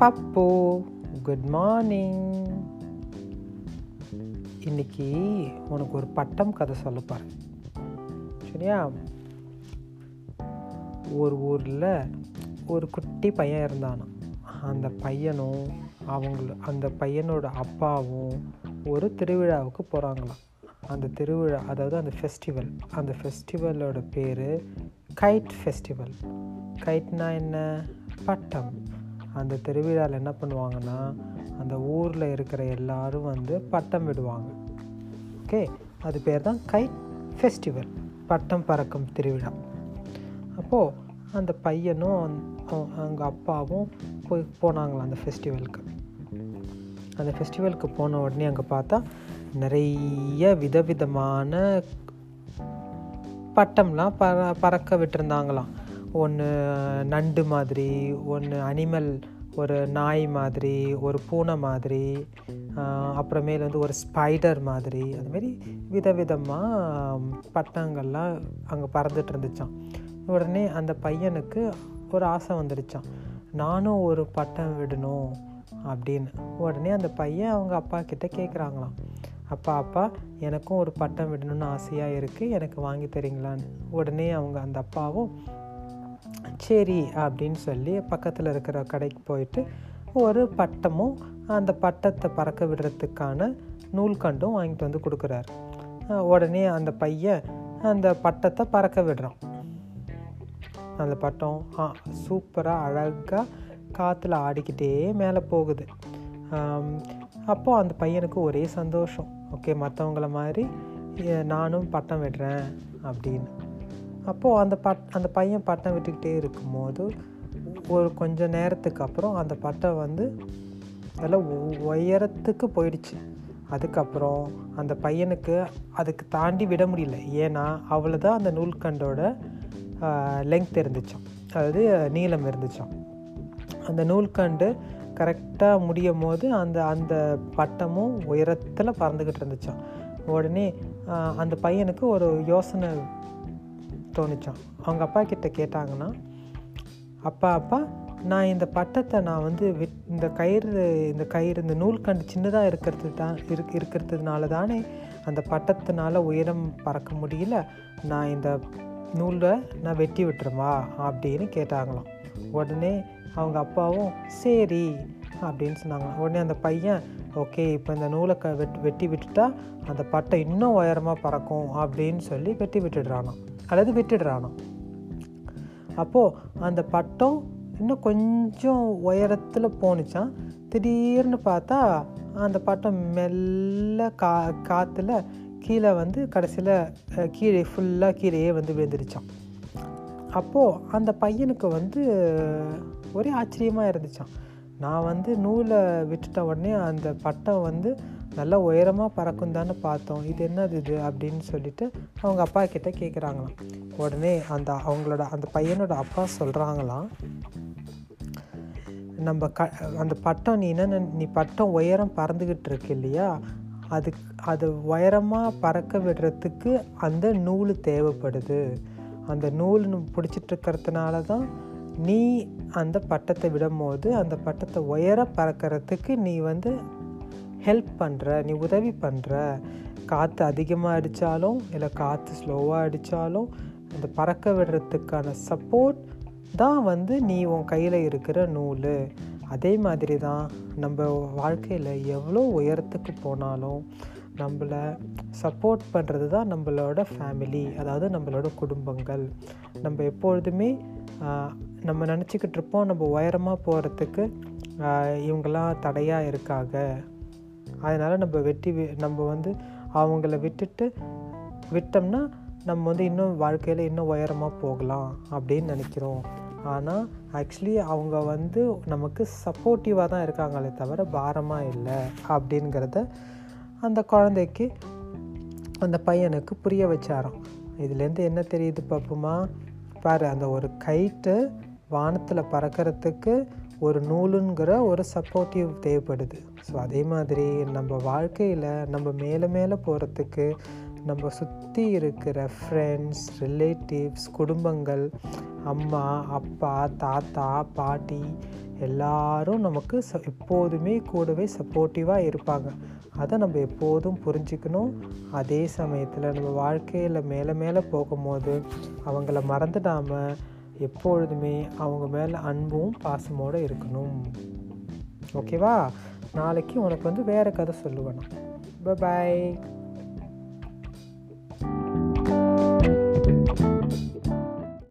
பப்பு good morning இன்னைக்கு உனக்கு ஒரு பட்டம் கதை சொல்ல சரியா? ஒரு ஊரில் ஒரு குட்டி பையன் இருந்தானா. அந்த பையனும் அவங்கள அந்த பையனோட அப்பாவும் ஒரு திருவிழாவுக்கு போகிறாங்களாம் அந்த திருவிழா அதாவது அந்த ஃபெஸ்டிவல் அந்த ஃபெஸ்டிவலோட பேர் கைட் ஃபெஸ்டிவல் கைட்னா என்ன? பட்டம். அந்த திருவிழாவில் என்ன பண்ணுவாங்கன்னா அந்த ஊரில் இருக்கிற எல்லாரும் வந்து பட்டம் விடுவாங்க. ஓகே? அது பேர் தான் கைட் ஃபெஸ்டிவல் பட்டம் பறக்கும் திருவிழா. அப்போது அந்த பையனும் அவங்க அப்பாவும் போய் போனாங்களாம் அந்த ஃபெஸ்டிவலுக்கு. அந்த ஃபெஸ்டிவலுக்கு போன உடனே அங்கே பார்த்தா நிறைய விதவிதமான பட்டம்லாம் பற பறக்க விட்டுருந்தாங்களாம். ஒன்று நண்டு மாதிரி ஒன்று அனிமல் ஒரு நாய் மாதிரி ஒரு பூனை மாதிரி அப்புறமேல வந்து ஒரு ஸ்பைடர் மாதிரி அதுமாரி விதவிதமாக பட்டங்கள்லாம் அங்கே பறந்துட்டு இருந்துச்சான் உடனே அந்த பையனுக்கு ஒரு ஆசை வந்துடுச்சான் நானும் ஒரு பட்டம் விடணும் அப்படின்னு. உடனே அந்த பையன் அவங்க அப்பா கிட்ட கேட்குறாங்களாம் அப்பா அப்பா எனக்கும் ஒரு பட்டம் விடணும்னு ஆசையாக இருக்குது எனக்கு வாங்கி தரீங்களான்னு? உடனே அவங்க அந்த அப்பாவும் சரி அப்படின்னு சொல்லி பக்கத்தில் இருக்கிற கடைக்கு போயிட்டு ஒரு பட்டமும் அந்த பட்டத்தை பறக்க விடுறதுக்கான நூல்கண்டும் வாங்கிட்டு வந்து கொடுக்குறாரு. உடனே அந்த பையன் அந்த பட்டத்தை பறக்க விடுறான். அந்த பட்டம் சூப்பராக அழகாக காற்றுல ஆடிக்கிட்டே மேலே போகுது. அப்போது அந்த பையனுக்கு ஒரே சந்தோஷம். ஓகே மற்றவங்கள மாதிரி நானும் பட்டம் விடுறேன் அப்படின்னு. அப்போது அந்த பட் அந்த பையன் பட்டம் விட்டுக்கிட்டே இருக்கும்போது ஒரு கொஞ்சம் நேரத்துக்கு அப்புறம் அந்த பட்டம் வந்து நல்லா உயரத்துக்கு போயிடுச்சு. அதுக்கப்புறம் அந்த பையனுக்கு அதுக்கு தாண்டி விட முடியல. ஏன்னா அவ்வளோ தான் அந்த நூல்கண்டோட லெங்க் இருந்துச்சான் அதாவது நீளம் இருந்துச்சான் அந்த நூல்கண்டு கரெக்டாக முடியும் போது அந்த அந்த பட்டமும் உயரத்தில் பறந்துக்கிட்டு இருந்துச்சான் உடனே அந்த பையனுக்கு ஒரு யோசனை தோணுச்சான் அவங்க அப்பா கிட்ட கேட்டாங்கன்னா அப்பா அப்பா நான் இந்த பட்டத்தை நான் வந்து விட் இந்த கயிறு இந்த கயிறு இந்த நூல் கண்டு சின்னதாக இருக்கிறது தான் இருக்கு இருக்கிறதுனால தானே அந்த பட்டத்தினால உயரம் பறக்க முடியல. நான் இந்த நூலை நான் வெட்டி விட்டுருமா அப்படின்னு கேட்டாங்களாம். உடனே அவங்க அப்பாவும் சரி அப்படின்னு சொன்னாங்களாம். உடனே அந்த பையன் ஓகே இப்போ இந்த நூலை க வெட் வெட்டி விட்டுட்டா அந்த பட்டை இன்னும் உயரமாக பறக்கும் அப்படின்னு சொல்லி வெட்டி விட்டுடுறானான் அல்லது விட்டுடுறானோ. அப்போது அந்த பட்டம் இன்னும் கொஞ்சம் உயரத்தில் போணுச்சான் திடீர்னு பார்த்தா அந்த பட்டம் மெல்ல கா காற்றுல கீழே வந்து கடைசியில் கீழே ஃபுல்லாக கீழேயே வந்து விழுந்துருச்சான் அப்போது அந்த பையனுக்கு வந்து ஒரே ஆச்சரியமாக இருந்துச்சான் நான் வந்து நூலை விட்டுட்ட உடனே அந்த பட்டம் வந்து நல்லா உயரமாக பறக்கும் தானே பார்த்தோம். இது என்னது இது? அப்படின்னு சொல்லிட்டு அவங்க அப்பா கிட்ட கேட்குறாங்களாம் உடனே அந்த அவங்களோட அந்த பையனோட அப்பா சொல்கிறாங்களாம் நம்ம க அந்த பட்டம் நீ என்ன நீ பட்டம் உயரம் பறந்துக்கிட்டு இருக்கு இல்லையா? அது அது உயரமாக பறக்க விடுறதுக்கு அந்த நூல் தேவைப்படுது. அந்த நூல் பிடிச்சிட்டு இருக்கிறதுனால தான் நீ அந்த பட்டத்தை விடும்போது அந்த பட்டத்தை உயர பறக்கிறதுக்கு நீ வந்து ஹெல்ப் பண்ணுற நீ உதவி பண்ணுற காற்று அதிகமாக அடித்தாலும் இல்லை காற்று ஸ்லோவாக அடித்தாலும் அந்த பறக்க விடுறதுக்கான சப்போர்ட் தான் வந்து நீ உன் கையில் இருக்கிற நூல். அதே மாதிரி தான் நம்ம வாழ்க்கையில் எவ்வளோ உயரத்துக்கு போனாலும் நம்மளை சப்போர்ட் பண்ணுறது தான் நம்மளோட ஃபேமிலி அதாவது நம்மளோட குடும்பங்கள். நம்ம எப்பொழுதுமே நம்ம நினச்சிக்கிட்டு இருப்போம் நம்ம உயரமாக போகிறதுக்கு இவங்கெல்லாம் தடையாக இருக்காங்க. அதனால் நம்ம வெட்டி நம்ம வந்து அவங்கள விட்டுட்டு விட்டோம்னா நம்ம வந்து இன்னும் வாழ்க்கையில் இன்னும் உயரமாக போகலாம் அப்படின்னு நினைக்கிறோம். ஆனால் ஆக்சுவலி அவங்க வந்து நமக்கு சப்போர்ட்டிவாக தான் இருக்காங்களே தவிர பாரமாக இல்லை அப்படிங்கிறத அந்த குழந்தைக்கு அந்த பையனுக்கு புரிய வச்சாராம். இதுலேருந்து என்ன தெரியுது பாப்புமா? பாரு அந்த ஒரு கைட்டு வானத்தில் பறக்கிறதுக்கு ஒரு நூலுங்கிற ஒரு சப்போர்ட்டிவ் தேவைப்படுது. ஸோ அதே மாதிரி நம்ம வாழ்க்கையில் நம்ம மேலே மேலே போகிறதுக்கு நம்ம சுற்றி இருக்கிற ஃப்ரெண்ட்ஸ் ரிலேட்டிவ்ஸ் குடும்பங்கள் அம்மா அப்பா தாத்தா பாட்டி எல்லாரும் நமக்கு ச எப்போதுமே கூடவே சப்போர்ட்டிவாக இருப்பாங்க. அதை நம்ம எப்போதும் புரிஞ்சுக்கணும். அதே சமயத்தில் நம்ம வாழ்க்கையில் மேலே மேலே போகும்போது அவங்கள மறந்துடாமல் எப்பொழுதுமே அவங்க மேலே அன்பும் பாசமோடு இருக்கணும். ஓகேவா நாளைக்கு உனக்கு வந்து வேறு கதை சொல்லுவேன் பாய்